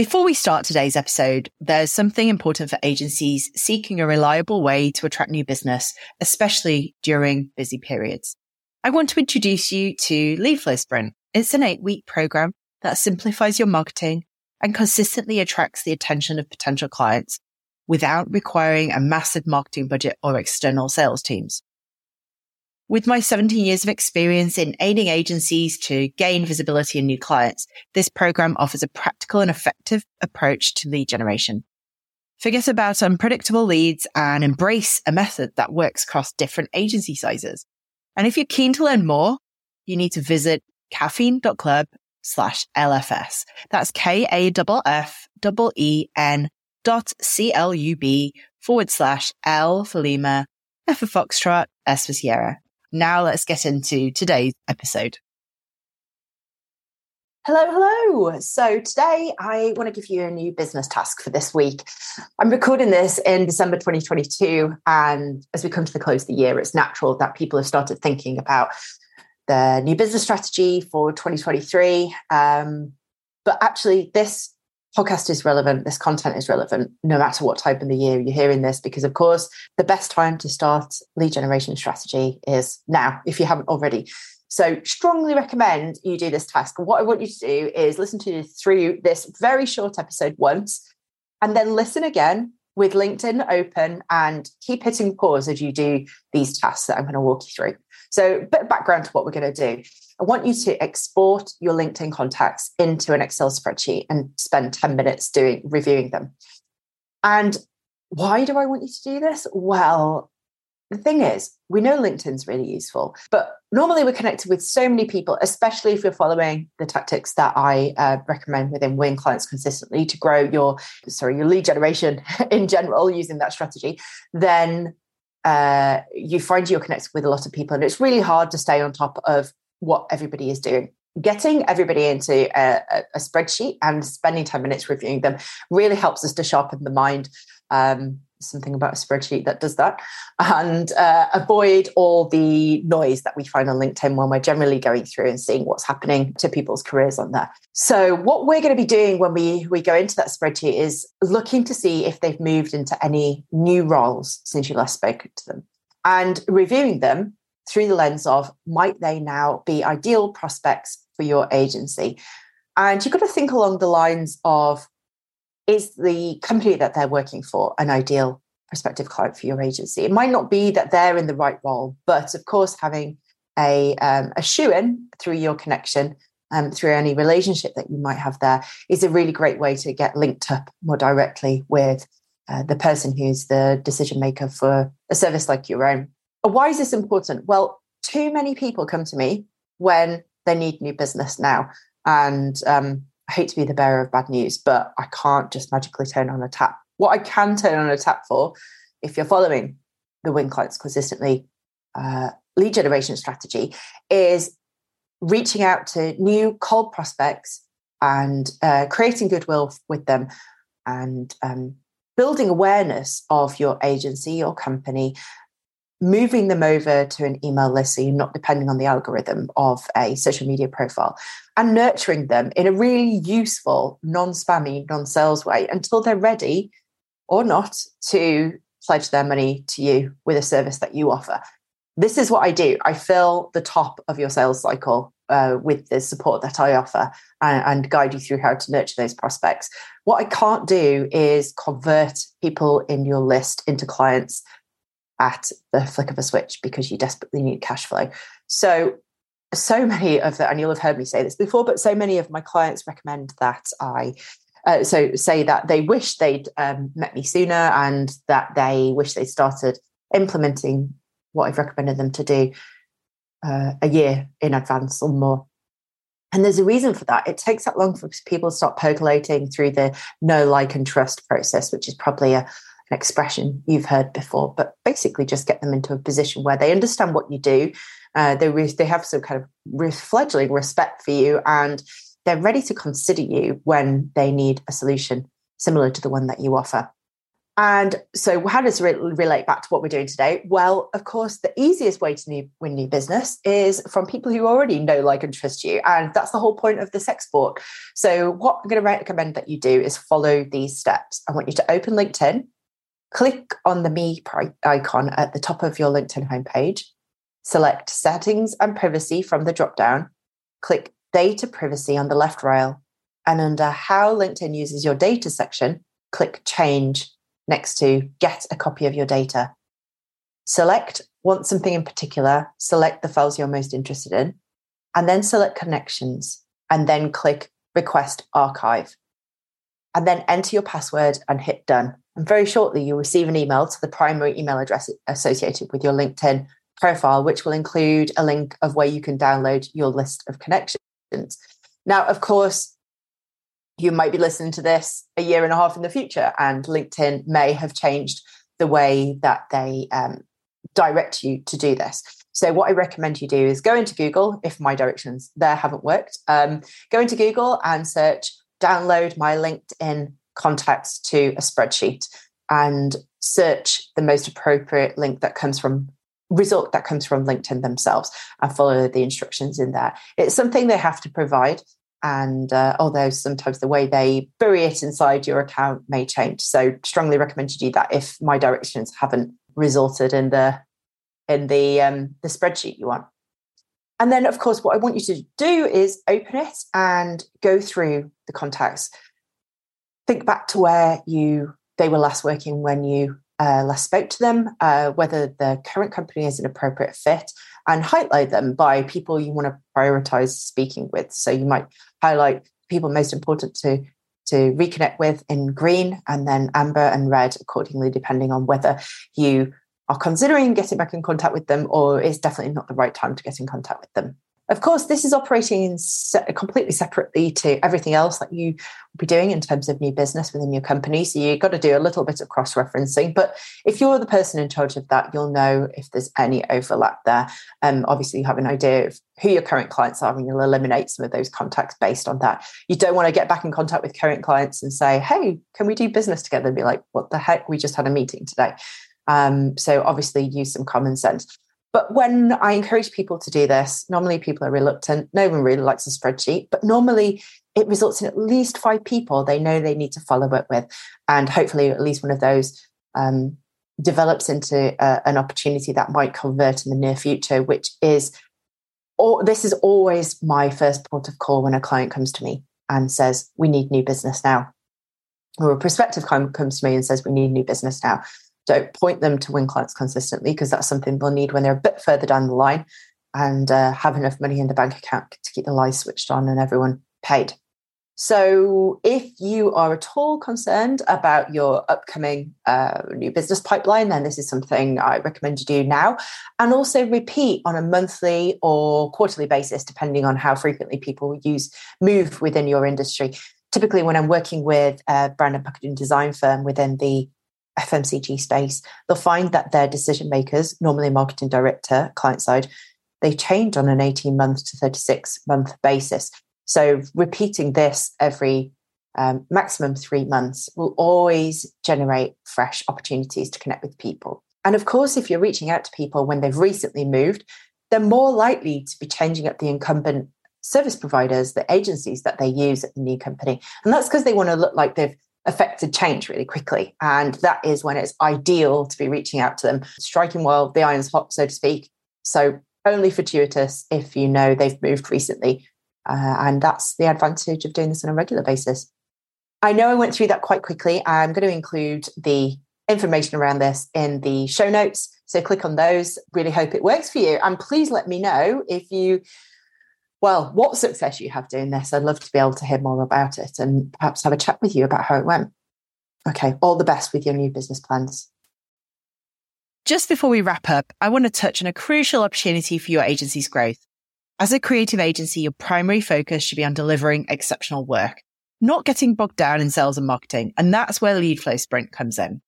Before we start today's episode, there's something important for agencies seeking a reliable way to attract new business, especially during busy periods. I want to introduce you to Lead Flow Sprint. It's an eight week program that simplifies your marketing and consistently attracts the attention of potential clients without requiring a massive marketing budget or external sales teams. With my 17 years of experience in aiding agencies to gain visibility and new clients, this program offers a practical and effective approach to lead generation. Forget about unpredictable leads and embrace a method that works across different agency sizes. And if you're keen to learn more, you need to visit kaffeine.club slash LFS. That's K A F E N dot C L U B forward slash L for Lima, F for Foxtrot, S for Sierra. Now let's get into today's episode. Hello, hello. So today I want to give you a new business task for this week. I'm recording this in December 2022. And as we come to the close of the year, it's natural that people have started thinking about the new business strategy for 2023. Um, but actually, this podcast is relevant, this content is relevant no matter what type of the year you're hearing this, because of course, the best time to start lead generation strategy is now, if you haven't already. So, strongly recommend you do this task. what I want you to do is listen to through this very short episode once, and then listen again with LinkedIn open and keep hitting pause as you do these tasks that I'm going to walk you through. So, a bit of background to what we're going to do. I want you to export your LinkedIn contacts into an Excel spreadsheet and spend 10 minutes doing reviewing them. And why do I want you to do this? Well, the thing is, we know LinkedIn's really useful, but normally we're connected with so many people, especially if you're following the tactics that I uh, recommend within Win Clients consistently to grow your, sorry, your lead generation in general using that strategy. Then uh, you find you're connected with a lot of people, and it's really hard to stay on top of what everybody is doing. Getting everybody into a, a, spreadsheet and spending 10 minutes reviewing them really helps us to sharpen the mind. Um, something about a spreadsheet that does that and uh, avoid all the noise that we find on LinkedIn when we're generally going through and seeing what's happening to people's careers on there. So, what we're going to be doing when we, we go into that spreadsheet is looking to see if they've moved into any new roles since you last spoke to them and reviewing them through the lens of might they now be ideal prospects for your agency? And you've got to think along the lines of is the company that they're working for an ideal prospective client for your agency? It might not be that they're in the right role, but of course, having a, um, a shoe in through your connection um, through any relationship that you might have there is a really great way to get linked up more directly with uh, the person who's the decision maker for a service like your own. Why is this important? Well, too many people come to me when they need new business now. And um, I hate to be the bearer of bad news, but I can't just magically turn on a tap. What I can turn on a tap for, if you're following the Win Clients consistently uh, lead generation strategy, is reaching out to new cold prospects and uh, creating goodwill with them and um, building awareness of your agency, your company, moving them over to an email list so you're not depending on the algorithm of a social media profile and nurturing them in a really useful, non spammy, non sales way until they're ready or not to pledge their money to you with a service that you offer. This is what I do. I fill the top of your sales cycle uh, with the support that I offer and, and, guide you through how to nurture those prospects. What I can't do is convert people in your list into clients at the flick of a switch because you desperately need cash flow. So, so many of the, and you'll have heard me say this before, but so many of my clients recommend that I, uh, so say that they wish they'd um, met me sooner and that they wish they'd started implementing what I've recommended them to do uh, a year in advance or more. And there's a reason for that. It takes that long for people to start percolating through the know, like, and trust process, which is probably a, an expression you've heard before, but basically just get them into a position where they understand what you do. Uh, they re- they have some kind of fledgling respect for you, and they're ready to consider you when they need a solution similar to the one that you offer. And so, how does it relate back to what we're doing today? Well, of course, the easiest way to new, win new business is from people who already know, like, and trust you. And that's the whole point of this export. So, what I'm going to recommend that you do is follow these steps. I want you to open LinkedIn, click on the Me icon at the top of your LinkedIn homepage, select Settings and Privacy from the drop down, click Data Privacy on the left rail, and under How LinkedIn Uses Your Data section, click Change next to get a copy of your data. Select want something in particular, select the files you're most interested in, and then select connections, and then click request archive. And then enter your password and hit done. And very shortly, you'll receive an email to the primary email address associated with your LinkedIn profile, which will include a link of where you can download your list of connections. Now, of course, you might be listening to this a year and a half in the future, and LinkedIn may have changed the way that they um, direct you to do this. So, what I recommend you do is go into Google, if my directions there haven't worked, um, go into Google and search download my LinkedIn contacts to a spreadsheet and search the most appropriate link that comes from result that comes from LinkedIn themselves and follow the instructions in there. It's something they have to provide and uh, although sometimes the way they bury it inside your account may change. So strongly recommend you do that if my directions haven't resulted in the in the um, the spreadsheet you want. And then of course what i want you to do is open it and go through the contacts think back to where you they were last working when you uh, last spoke to them uh, whether the current company is an appropriate fit and highlight them by people you want to prioritize speaking with. So you might highlight people most important to to reconnect with in green and then amber and red accordingly, depending on whether you are considering getting back in contact with them or it's definitely not the right time to get in contact with them. Of course, this is operating se- completely separately to everything else that you will be doing in terms of new business within your company. So you've got to do a little bit of cross referencing. But if you're the person in charge of that, you'll know if there's any overlap there. Um, obviously, you have an idea of who your current clients are and you'll eliminate some of those contacts based on that. You don't want to get back in contact with current clients and say, hey, can we do business together? And be like, what the heck? We just had a meeting today. Um, so obviously use some common sense. But when I encourage people to do this, normally people are reluctant. No one really likes a spreadsheet, but normally it results in at least five people they know they need to follow up with. And hopefully, at least one of those um, develops into uh, an opportunity that might convert in the near future, which is, this is always my first port of call when a client comes to me and says, We need new business now. Or a prospective client comes to me and says, We need new business now. Don't point them to win clients consistently because that's something they'll need when they're a bit further down the line and uh, have enough money in the bank account to keep the lights switched on and everyone paid. So, if you are at all concerned about your upcoming uh, new business pipeline, then this is something I recommend you do now. And also repeat on a monthly or quarterly basis, depending on how frequently people use move within your industry. Typically, when I'm working with a brand and packaging design firm within the FMCG space, they'll find that their decision makers, normally marketing director, client side, they change on an 18 month to 36 month basis. So repeating this every um, maximum three months will always generate fresh opportunities to connect with people. And of course, if you're reaching out to people when they've recently moved, they're more likely to be changing up the incumbent service providers, the agencies that they use at the new company. And that's because they want to look like they've affected change really quickly. And that is when it's ideal to be reaching out to them, striking while the iron's hot, so to speak. So only fortuitous if you know they've moved recently. Uh, and that's the advantage of doing this on a regular basis. I know I went through that quite quickly. I'm going to include the information around this in the show notes. So click on those. Really hope it works for you. And please let me know if you well, what success you have doing this. I'd love to be able to hear more about it and perhaps have a chat with you about how it went. Okay, all the best with your new business plans. Just before we wrap up, I want to touch on a crucial opportunity for your agency's growth. As a creative agency, your primary focus should be on delivering exceptional work, not getting bogged down in sales and marketing. And that's where the Lead Flow Sprint comes in.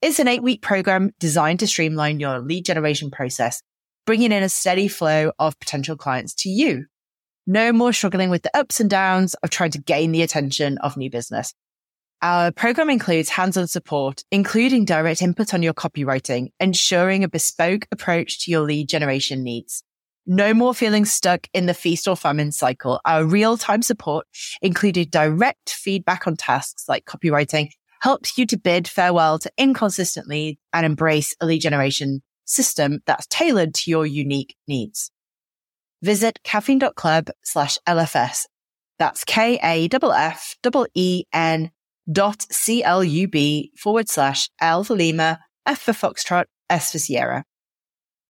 It's an eight week program designed to streamline your lead generation process, bringing in a steady flow of potential clients to you no more struggling with the ups and downs of trying to gain the attention of new business. Our program includes hands-on support, including direct input on your copywriting, ensuring a bespoke approach to your lead generation needs. No more feeling stuck in the feast or famine cycle. Our real-time support, including direct feedback on tasks like copywriting, helps you to bid farewell to inconsistent leads and embrace a lead generation system that's tailored to your unique needs. Visit kaffeine.club slash LFS. That's K-A-F-F-E-N dot C-L-U-B forward slash L for Lima, F for Foxtrot, S for Sierra.